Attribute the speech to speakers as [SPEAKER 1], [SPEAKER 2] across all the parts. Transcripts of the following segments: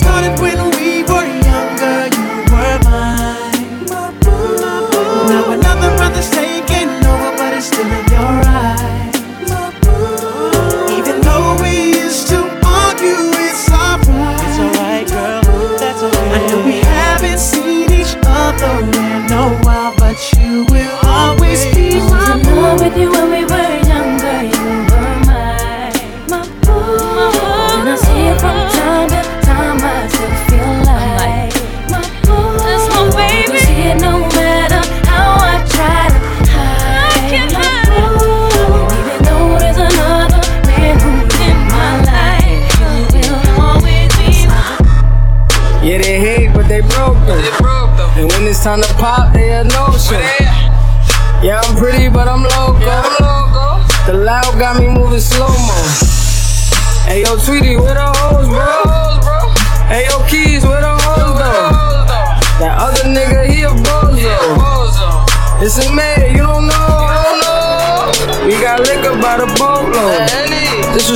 [SPEAKER 1] started with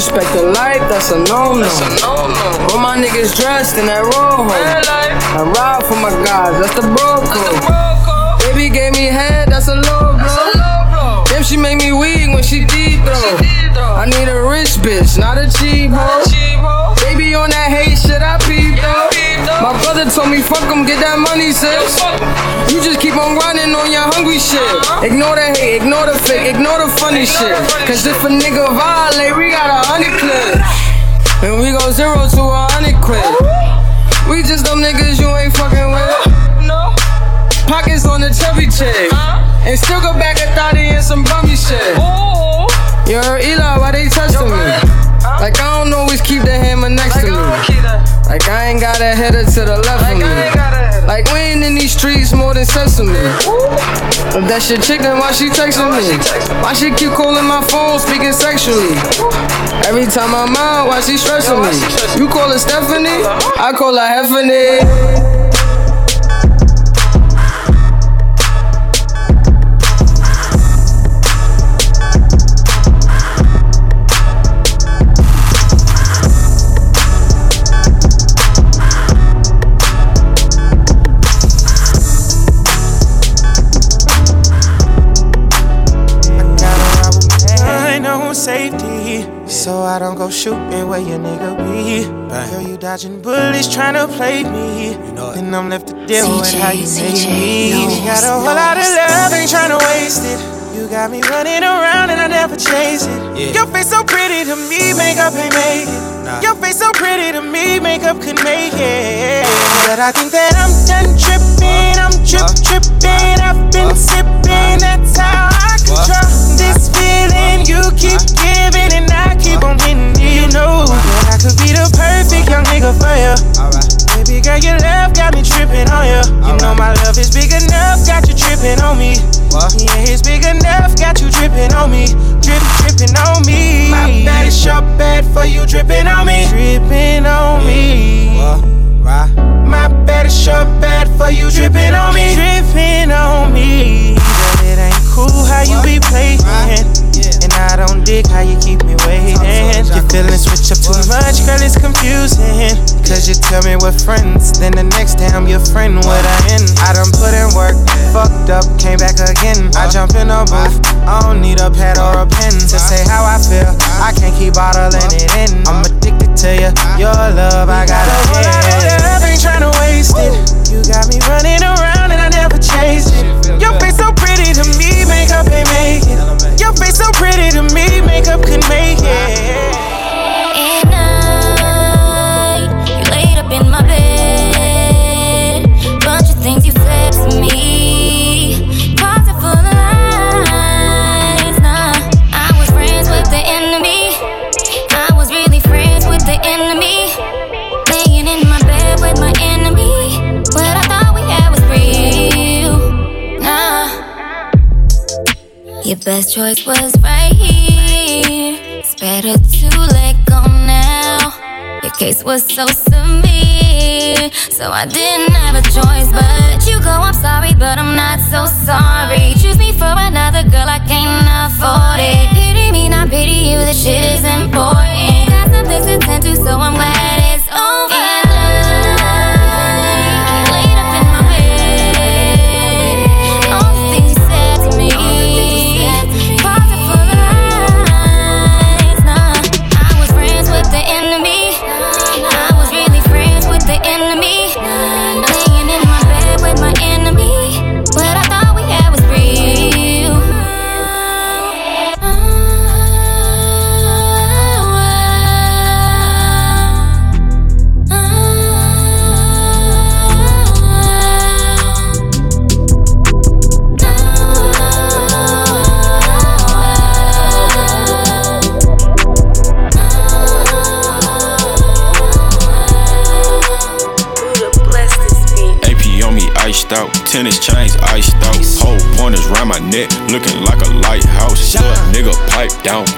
[SPEAKER 2] Disrespect the life, that's a no-no. All my niggas dressed in that rojo. I ride for my guys, that's the bro code. Baby gave me head, that's a low blow. Damn, she make me weak when she deep throw. I need a rich bitch, not a cheap fuck him, get that money, sis. You just keep on running on your hungry shit. Ignore the hate, ignore the fake, ignore the funny shit. Cause if a nigga violate, we got a hundred clips. And we go zero to a hundred quid. We just them niggas you ain't fucking with. No. Pockets on the chubby chick. And still go back a thotty and some bummy shit. Heard Eli, why they touching me? Like I don't always keep the hammer next to me. Like I ain't got a header to the left of me. Like we ain't in these streets more than sesame. If that shit chick, then why she texting me? Why she keep calling my phone, speaking sexually? Every time I'm out, why she stressing me? You call her Stephanie? I call her Heffany.
[SPEAKER 3] Go shooting where your nigga be. Girl, you dodging bullets trying to play me. And I'm left to deal with how you made me. You got a whole lot of love, ain't trying to waste it. You got me running around and I never chase it. Your face so pretty to me, makeup ain't make it. Your face so pretty to me, makeup could make it. But I think that I'm done tripping, I'm trip tripping. I've been sipping, that's how I control this feeling you keep giving and I keep on getting it. You know that I could be the perfect young nigga for you. Baby girl, your love got me tripping on you. You know my love is big enough, got you tripping on me. Yeah, it's big enough, got you dripping on me. Drip, dripping on me. My bad is your bad for you dripping on me. Dripping on me. My bad is your bad for you dripping on me. Dripping on me. But it ain't cool how you be playing. And I don't dig how you keep me waiting. Your feelings switch up too much, girl, it's confusing. Cause you tell me we're friends, then the next day I'm your friend, what I end. I done put in work, fucked up, came back again. I jump in a booth, I don't need a pad or a pen to say how I feel. I can't keep bottling it in. I'm addicted to you, your love, I gotta get. love, ain't tryna waste it. You got me running around and I never chase it. Your face so pretty to me, makeup ain't make it. Your face so pretty to me, makeup could make it.
[SPEAKER 4] Best choice was right here. It's better to let go now. Your case was so severe, so I didn't have a choice but you go. I'm sorry, but I'm not so sorry. Choose me for another girl, I can't afford it. Pity me, not pity you. This shit is important. Got some things to tend to, so I'm glad it's over.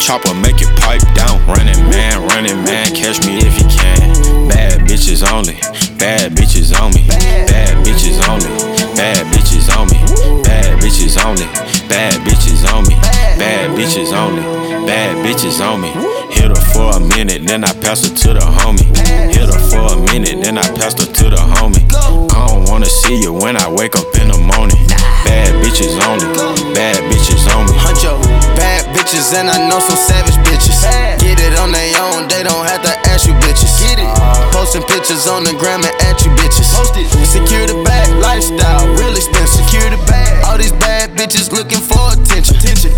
[SPEAKER 5] Chopper make it pipe down. Running man, running man, catch me if you can. Bad bitches only, bad bitches on me. Bad bitches only, bad bitches on me. Bad bitches only, bad bitches on me. Bad bitches only, bad bitches on me. Hit her for a minute, then I pass her to the homie. Hit her for a minute, then I pass her to the homie. I don't wanna see you when I wake up in the morning. Bad bitches only, bad bitches on me.
[SPEAKER 6] Bitches, and I know some savage bitches. Get it on their own, they don't have to ask you bitches. Get it. Posting pictures on the gram and at you bitches. Post it. Secure the bag, lifestyle, real expensive. Secure the bag. All these bad bitches looking for attention. Attention,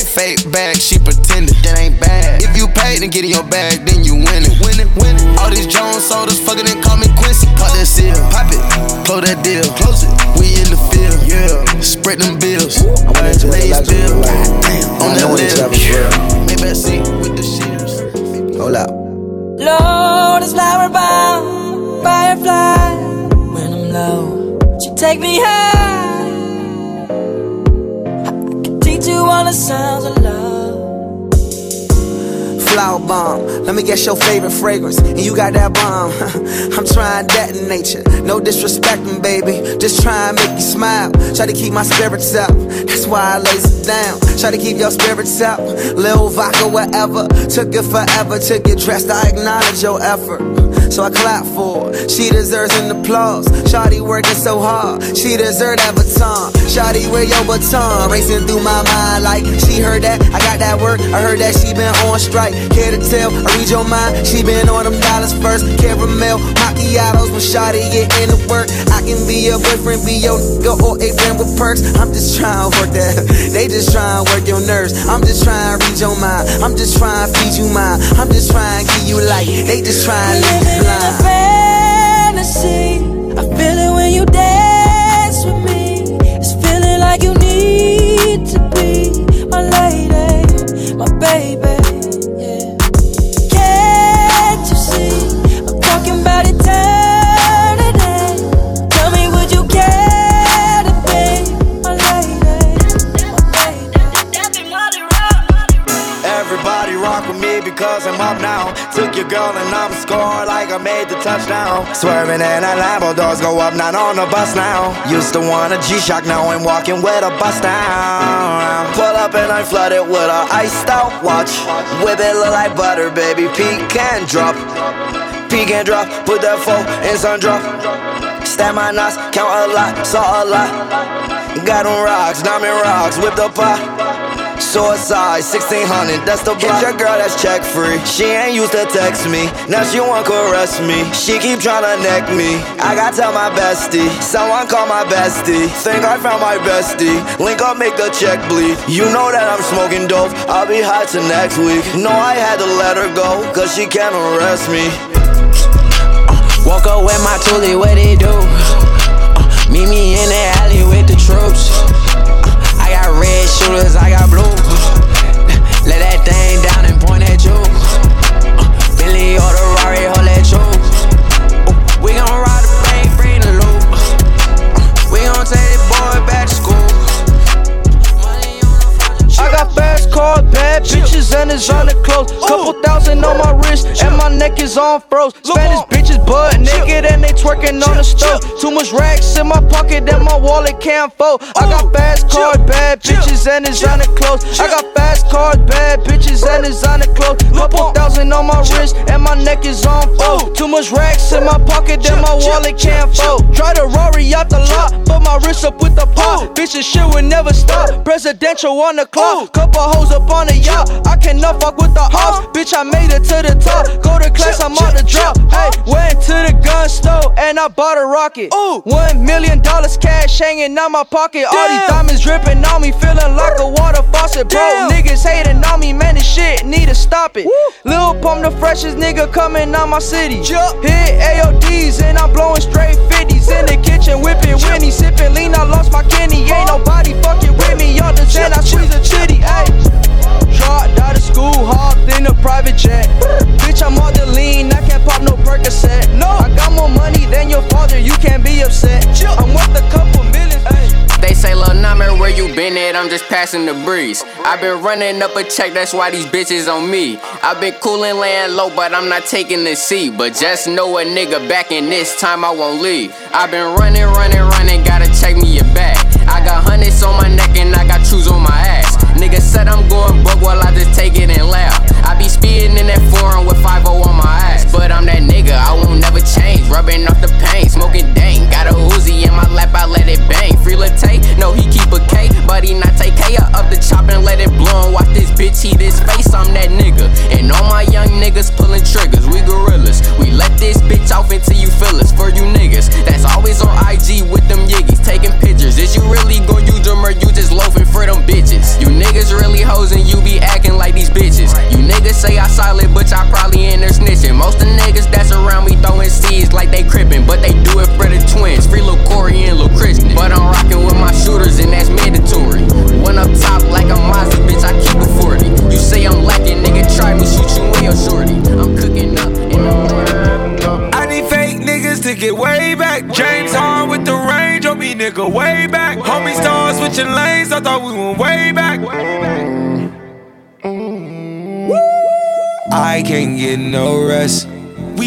[SPEAKER 6] attention. That ain't bad, fake bag, she pretending. That ain't bad. If you paid and get in your bag, then you win it. Win it, win it. All these Jones sodas fucking and call me Quincy. Pop that seal, pop it, close that deal, close it. We in the field, yeah. Spread them bills. I went into Lays bill, on that lip. Maybach seat with the shears.
[SPEAKER 7] Hold up.
[SPEAKER 8] Lord is flower bound, firefly. When I'm low, you take me high. All the sounds of love.
[SPEAKER 7] Flower bomb, let me guess your favorite fragrance. And you got that bomb. Trying that in nature. No disrespecting, baby. Just try and make you smile. Try to keep my spirits up. That's why I lays it down. Try to keep your spirits up. Lil vodka, whatever. Took it forever to get dressed. I acknowledge your effort. So I clap for her. She deserves an applause. Shawty working so hard. She deserve that baton. Shawty, where your baton? Racing through my mind like she heard that. I got that work. I heard that she been on strike. Care to tell? I read your mind. She been on them dollars first. Caramel macchiatos when Shawty get into work. I can be your boyfriend, be your nigga, or a friend with perks. I'm just trying to work that. They just trying to work your nerves. I'm just trying to read your mind. I'm just trying to feed you mine. I'm just trying to give you light. They just trying to leave you
[SPEAKER 8] Living in a
[SPEAKER 7] blind.
[SPEAKER 8] fantasy. I feel it when you dance with me. It's feeling like you need to be my lady, my baby.
[SPEAKER 6] Touchdown. Swerving in a Lambo, doors go up, not on the bus now. Used to want a G-Shock, now I'm walking with a bust down. Pull up and I'm flooded with a iced out watch. Whip it look like butter, baby. Peek and drop. Peek and drop, put that four in sun drop. Stab my knots, count a lot, saw a lot. Got them rocks, diamond rocks, whip the pot. Suicide, 1600, that's the block. Hit your girl that's check free. She ain't used to text me, now she want caress me. She keep tryna neck me. I gotta tell my bestie, someone call my bestie. Think I found my bestie. Link up, make the check bleed. You know that I'm smoking dope, I'll be high till next week. No, I had to let her go, cause she can't arrest me.
[SPEAKER 9] Woke up with my toolie, what it do? Uh, meet me in the alley with the troops. Uh, I got red shooters, I got blue. Let that thing down and point at you.
[SPEAKER 10] Bitches, and designer clothes. Couple thousand on my wrist, and my neck is on froze. Spanish bitches butt naked, and they twerking on the stove. Too much racks in my pocket, and my wallet can't fold. I got fast cars, bad bitches, and designer clothes. I got fast cars, bad bitches, and designer clothes. Couple thousand on my wrist, and my neck is on fold. Too much racks in my pocket, and my wallet can't fold. Try to Rory out the lot, but my wrist up with the pop. Bitches shit will never stop. Presidential on the clock, couple hoes up on the yacht. I cannot fuck with the ops. Bitch, I made it to the top. Go to class, I'm on the drop. Hey, went to the gun store and I bought a rocket. Ooh, One million dollars cash hanging out my pocket. All these diamonds dripping on me, feeling like a water faucet. Bro, niggas hating on me, man, this shit need to stop it. Lil Pump, the freshest nigga coming out my city. Jump, Hit AODs and I'm blowing straight 50s in the kitchen, whipping Winnie, sipping lean. I lost my kidney, ain't nobody fucking with me. Zen, I squeeze a chitty, ayy. Dropped out of school, hopped in a private jet. Bitch, I'm all the lean, I can't pop no Percocet. No, I got more money than your father, you can't be upset. I'm worth a couple millions.
[SPEAKER 9] They say, Lil Number, where you been at? I'm just passing the breeze. i been running up a check, that's why these bitches on me. i been coolin' laying low, but I'm not taking the seat. But just know a nigga back in this time I won't leave. i been running, running, running, gotta check me your back. I got hundreds on my neck and I got shoes on my ass. Nigga
[SPEAKER 11] said I'm going broke while I just take it and laugh. I be speeding in that foreign with 5 on my ass. But I'm that nigga,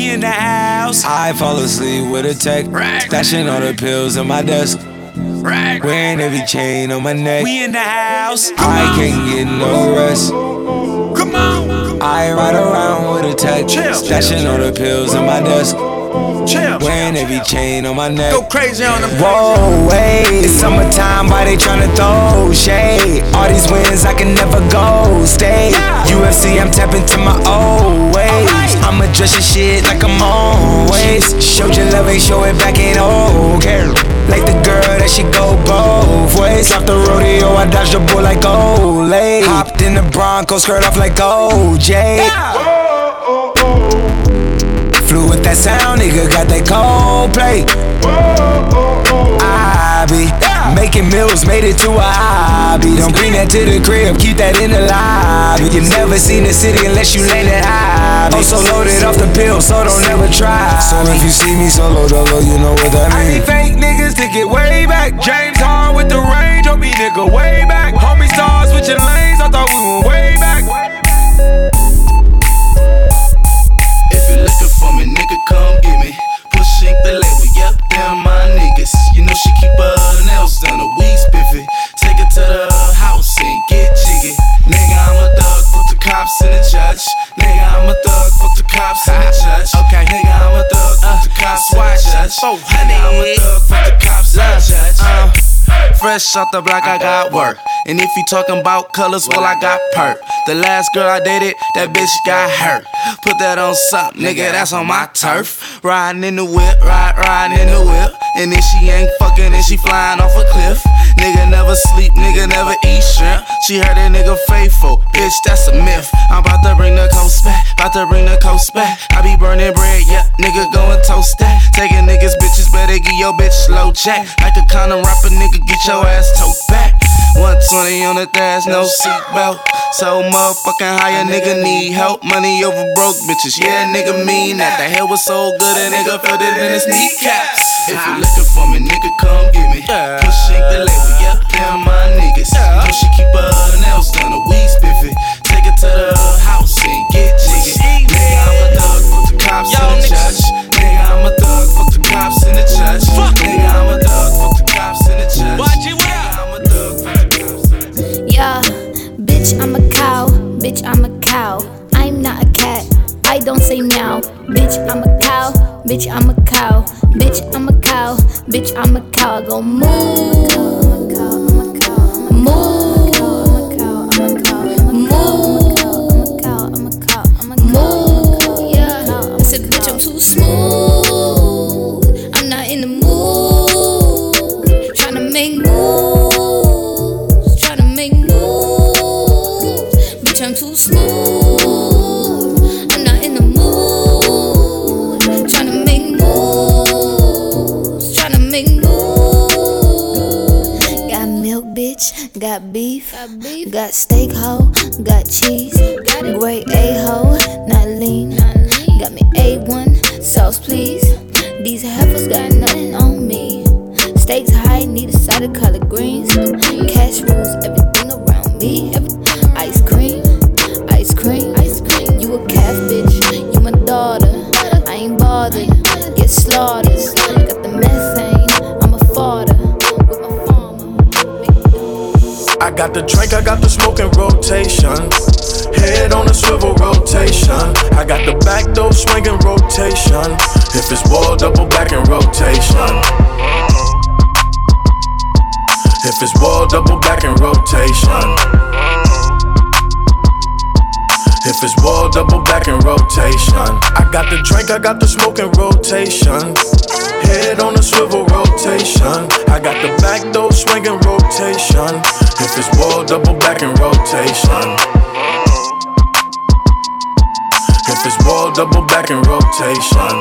[SPEAKER 11] We in the
[SPEAKER 12] house. I fall asleep with a tech. Stashing all the pills on my desk. Wearing every chain on my neck. We in the house. I can't get no rest. Come on. I ride around with a tech. Stashing all the pills on my desk. Wearing every chain on my neck. Go crazy on them. Whoa, wait. It's summertime, why they tryna throw shade? All these wins, I can never go stay. UFC, I'm tapping to my old ways. I'ma dress your shit like I'm always. Showed your love, ain't show it back, ain't okay. Like the girl that she go both ways. Off the rodeo, I dodged the bull like Olay. Hopped in the Bronco, skirt off like OJ. Flew with that sound, nigga got that cold play. I be making meals, made it to a hobby. Don't bring that to the crib, keep that in the lobby. You never seen the city unless you landed high. Oh, also loaded off the pill, so don't ever try. So if you see me solo dolo, you know what that means. I need fake niggas to get way back. James Hard with the range on me, nigga, way back. Homie stars switching lanes, I thought we went way back.
[SPEAKER 13] Know she keep her nails done, a weed spiffy. Take her to the house and get jiggy. Nigga, I'm a thug, fuck the cops and the judge. Nigga, I'm a thug, fuck the cops and the ah, judge. Okay, nigga, I'm a thug, fuck the uh, cops and the judge. Nigga, I'm a thug, fuck the cops and the judge.
[SPEAKER 14] Uh, fresh off the block, I got work. And if you talking about colors, well, I got perp. The last girl I dated, that bitch got hurt. Put that on something, nigga, that's on my turf. Riding in the whip, ride, riding in the whip. And if she ain't fucking, then she flying off a cliff. Nigga never sleep, nigga never eat shrimp. She heard a nigga faithful, bitch, that's a myth. I'm about to bring the coast back, about to bring the coast back. I be burning bread, yeah, nigga going toast that. Taking niggas, bitches, better get your bitch slow jack. Like a condom rapper, nigga, get your ass tote back. 120 on the dash, no seatbelt. So motherfucking high, a nigga need help. Money over broke bitches, yeah, nigga mean that. The hell was so good, a nigga felt it in his kneecaps.
[SPEAKER 13] If you looking for me, nigga, come get me. Push ink the label, yep, them my niggas. Know she keep her nails done, a weed spiffy. Take her to the house and fuck the cops and the judge. Nigga, I'm a thug, fuck the cops and the judge. Nigga, I'm a thug, fuck the cops and the judge. Watch it, what I'm a thug, fuck the cops and the judge.
[SPEAKER 15] Yeah, bitch, I'm a cow. Bitch, I'm a cow. I'm not a cat. I don't say meow. Bitch, I'm a cow. Bitch, I'm a cow. Bitch, I'm a cow. Bitch, I'm a cow. I go moo. Moo. Moo.
[SPEAKER 16] Door swinging rotation. If it's wall, double back in rotation. If it's wall, double back in rotation. If it's wall, double back in rotation. I got the drink, I got the smoke smoking rotation. Head on a swivel rotation. I got the back door swinging rotation. If it's wall, double back in rotation. It's wall, double back in rotation.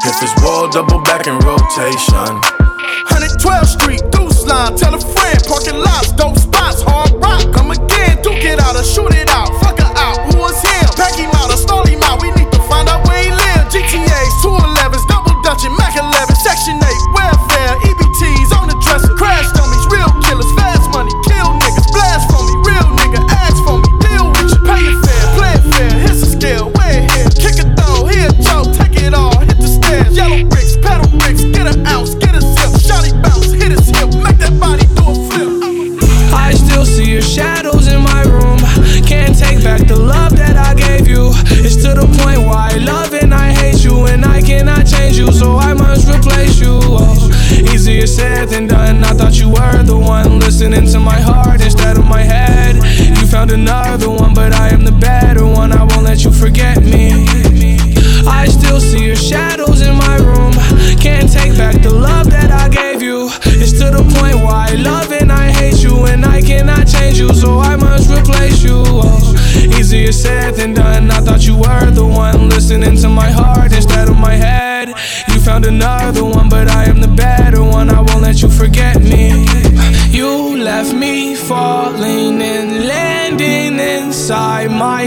[SPEAKER 16] If it's wall, double back in rotation.
[SPEAKER 17] 112th Street, Deuce Line, tell a friend, parking lots, dope spots, hard rock, come again, duke it out or shoot it out, fuck her out, who was him? Pack him out or stall him out, we need to find out where he live. GTA's, 211s, double dutching, Mac 11, Section 8, welfare,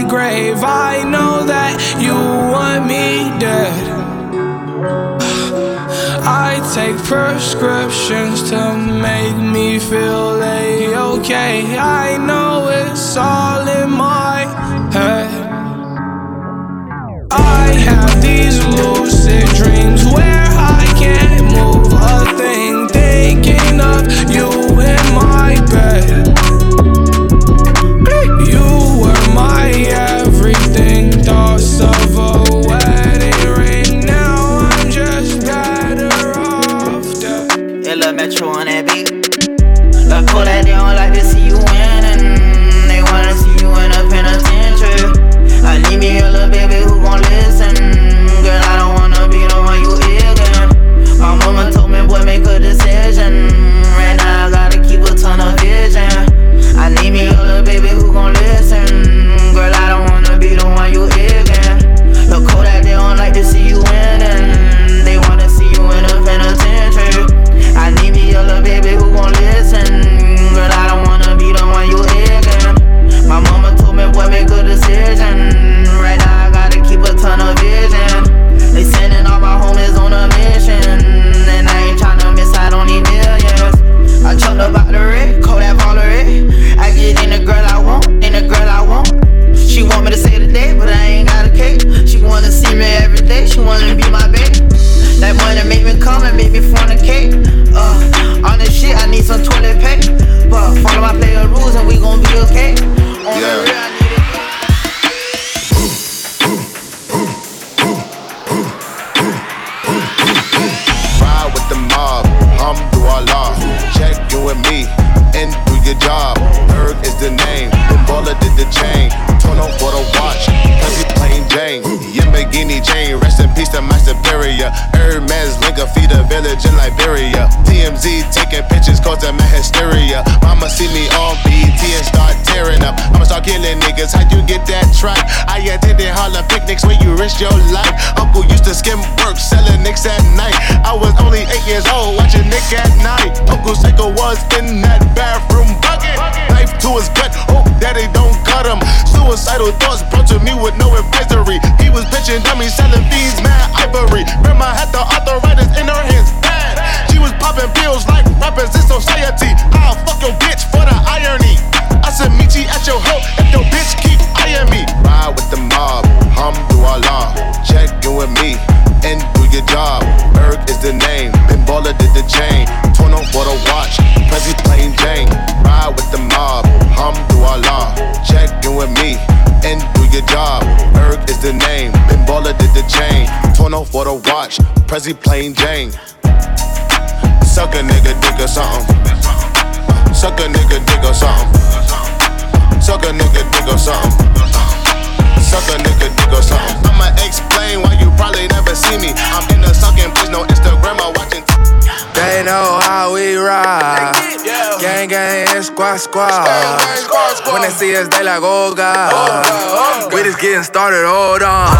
[SPEAKER 10] grave. I know that you want me dead. I take prescriptions to make me feel a-okay. I know it's all in my head. I have these lucid dreams where I can't move a thing, thinking of you dead.
[SPEAKER 18] Yeah, in
[SPEAKER 19] Liberia. TMZ taking pictures causing my hysteria. Mama see me on BET and start tearing up. I'ma start killing niggas, how you get that track? I attended Harlem picnics where you risk your life. Uncle used to skim work, selling nicks at night. I was only eight years old, watching Nick at night. Uncle Sicko was in that bathroom bucket. Knife to his gut, hope daddy don't cut him. Suicidal thoughts brought to me with no advisory. He was pitching dummies, selling fiends, mad ivory. Grandma had the arthritis hoes like rappers in society. I'll fuck your bitch for the irony. I said meet you at your hoe if your bitch keep eyeing me. Ride with the mob, Hum hamdulillah. Check you with me and do your job. Berg is the name, Ben Baller did the chain. Torn on for the watch, Prezi plain Jane. Ride with the mob, Hum hamdulillah. Check you with me and do your job. Berg is the name, Ben Baller did the chain. Torn on for the watch, Prezi plain Jane. Suck a nigga dick or something. Suck a nigga dick or something. Suck a nigga dick or something. Suck a nigga dick or something. I'ma explain why you probably never see me. I'm in the sucking place, no Instagram, I'm watching.
[SPEAKER 20] They know how we ride. Gang, gang, and squad, squad. When they see us, they like, oh God. Oh, oh, we just getting started, hold on.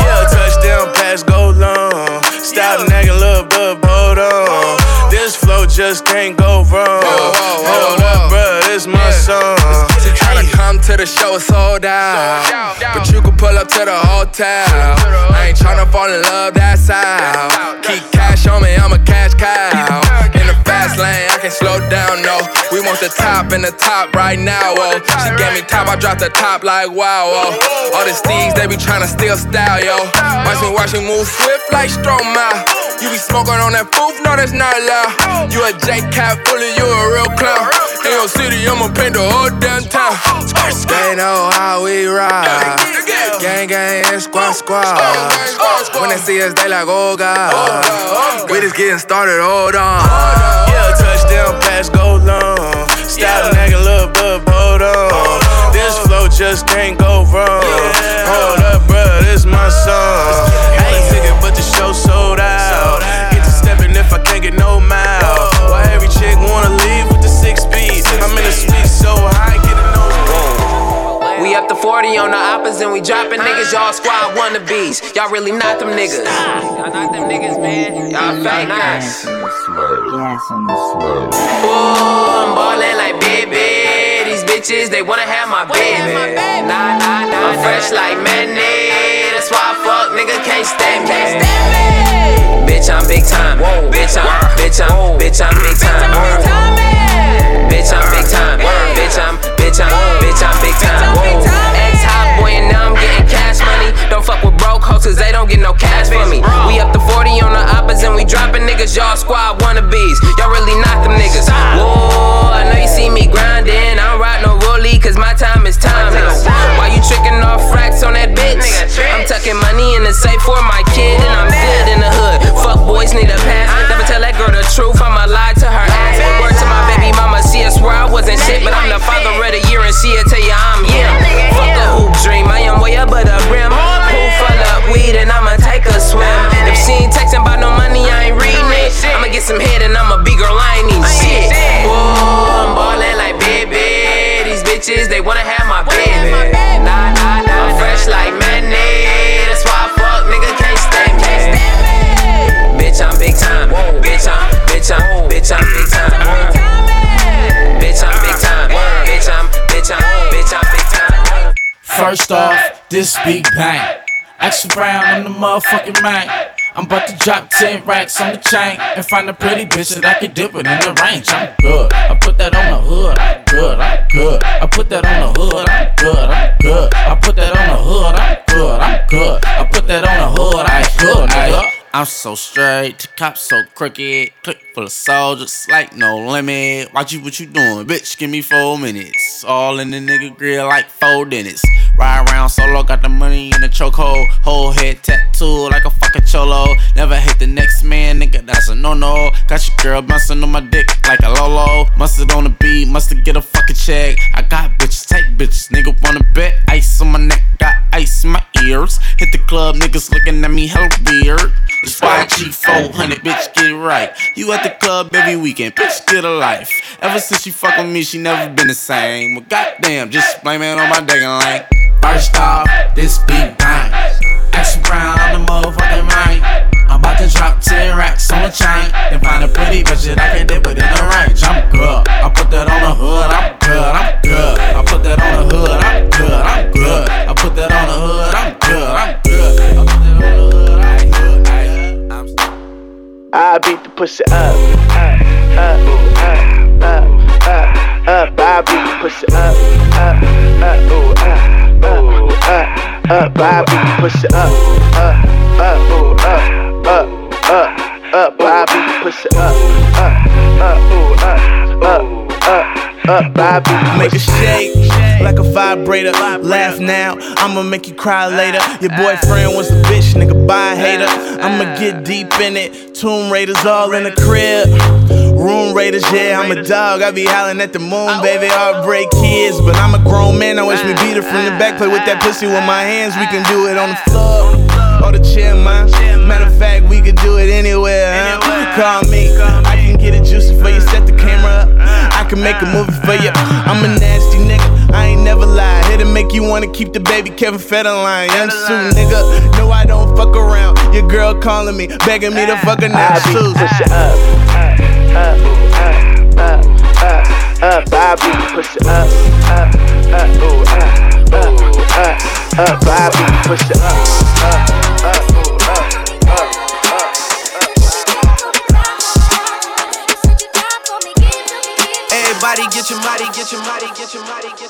[SPEAKER 21] Yeah, touchdown pass, go long. Stop nagging, little bit, hold on. This flow just can't go wrong. Hold up, bruh, this my song.
[SPEAKER 20] She tryna come to the show, it's sold out. But you can pull up to the hotel. I ain't tryna fall in love, that's how. Keep cash on me, I'm a cash cow. In the fast lane, I can slow down, no. We want the top and the top right now, oh. She gave me top, I dropped the top like wow, oh. All the steeds, they be tryna steal style, yo. Watch me, watch me move swift like Stroma. You be smoking on that poof, no, that's not loud. You a J Cap fully, you a real clown. In your city, I'ma paint the whole damn town. They know how we ride. Gang, gang, and squad, squad. When they see us, they like, oh God. We just getting started, hold on.
[SPEAKER 21] Yeah, touchdown pass, go long. Stop nagging, little bit, hold on. This flow just can't go wrong. Hold up, bruh, this my song. I ain't ticket, but the show sold out. Get to stepping if I can't get no mile. Why every chick wanna
[SPEAKER 11] 40 on the opposite, we dropping niggas. Y'all squad wannabes. Y'all really not them niggas. Y'all not them niggas, man. Y'all fakers. Ooh, I'm ballin' like baby. These bitches, they wanna have my baby. Nah, nah, nah. I'm fresh like Manny. That's why I fuck nigga can't stand me. Bitch, I'm big time. Bitch, I'm, bitch, I'm, bitch, I'm big time. Bitch, I'm big time. Bitch, I'm, bitch, I'm, bitch, I'm big time. Don't get no cash for me. We up to 40 on the oppas and we dropping niggas. Y'all squad wannabes. Y'all really not them niggas. Whoa, I know you see me grinding. I don't ride no rollie cause my time is timeless. Why you tricking off racks on that bitch? I'm tucking money in the safe for my kid and I'm good in the hood. Fuck boys need a pass. Never tell that girl the truth. I'ma lie to her ass. Word to my baby mama. See, I swear I wasn't shit, but I'm the father of the year and she'll tell you I'm him. Fuck a hoop dream. I am way the rim. Get some head and I'm a big girl. I ain't need shit. Whoa, I'm ballin' like baby. These bitches, they wanna have my baby. Nah, nah, nah. I'm fresh like Manny. That's why I fuck nigga can't stand me. Bitch, I'm big time. Bitch, I'm, bitch, I'm, bitch, I'm big time. Bitch, I'm big time. Bitch, I'm, bitch, I'm, bitch, I'm big time.
[SPEAKER 14] First off, this big bang. Action Brown, I'm the motherfucking man. I'm about to drop 10 racks on the chain and find a pretty bitch that I can dip it in the range. I'm good. I put that on the hood. I'm good. I'm good. I put that on the hood. I'm good. I'm good. I put that on the hood. I'm good. I'm good. I put that on the hood. I'm good, nigga. I'm so straight, the cops so crooked. Click full of soldiers, like no limit. Watch you what you doing, bitch. Give me four minutes. All in the nigga grill like four dentists. Ride around solo, got the money in the chokehold. Whole head tattoo like a fucking cholo. Never hate the next man, nigga. That's a no no. Got your girl bouncing on my dick like a Lolo. Mustard on the beat, mustard get a fucking check. I got bitches, take bitches. Nigga wanna bet ice on my neck, got ice in my ears. Hit the club, niggas looking at me hella weird. It's YG 400, bitch, get it right. You at the club every weekend, bitch, get a life. Ever since she fuck with me, she never been the same. Well, goddamn, just blame it on my dating lane. First off, this big bang. Action Brown, I'm the motherfucking man. I'm about to drop 10 racks on the chain. Then find a pretty bitch that I can dip it in the range. I'm good. I put that on the hood. I'm good. I'm good. I put that on the hood. I'm good. I'm good. I put that on the hood. I'm good. I'm good. I put that on the hood.
[SPEAKER 10] I beat the pussy up, up, up, up, up, up, up. I beat the pussy up, up, up, up, up, up, up. I beat the pussy up, up, up, ooh, up, up, up, up. I beat the pussy up, up, up, ooh, up, up, up, up. I beat the
[SPEAKER 21] Make a shake. Like a vibrator. Laugh now, I'ma make you cry later. Your boyfriend was a bitch, nigga, buy a hater. I'ma get deep in it. Tomb Raiders all in the crib. Room Raiders, yeah, I'm a dog. I be howling at the moon, baby. Heartbreak kids, but I'm a grown man. I wish me beat it from the back. Play with that pussy with my hands. We can do it on the floor or the chair, man. Matter of fact, we could do it anywhere. Huh? Call me, I can get it juicy for you. Set the camera up. I can make a movie for you. I'm a nasty nigga. I ain't never lie. Here to make you wanna keep the baby Kevin Federline. Young Sue, nigga. No, I don't fuck around. Your girl calling me, begging me to fuck her now.
[SPEAKER 10] I be push it up, up, up, up, up, up. I be push it up, up, up, ooh, up, up, up, up. I be push it up, up,
[SPEAKER 21] Get your body, get your body, get your body, get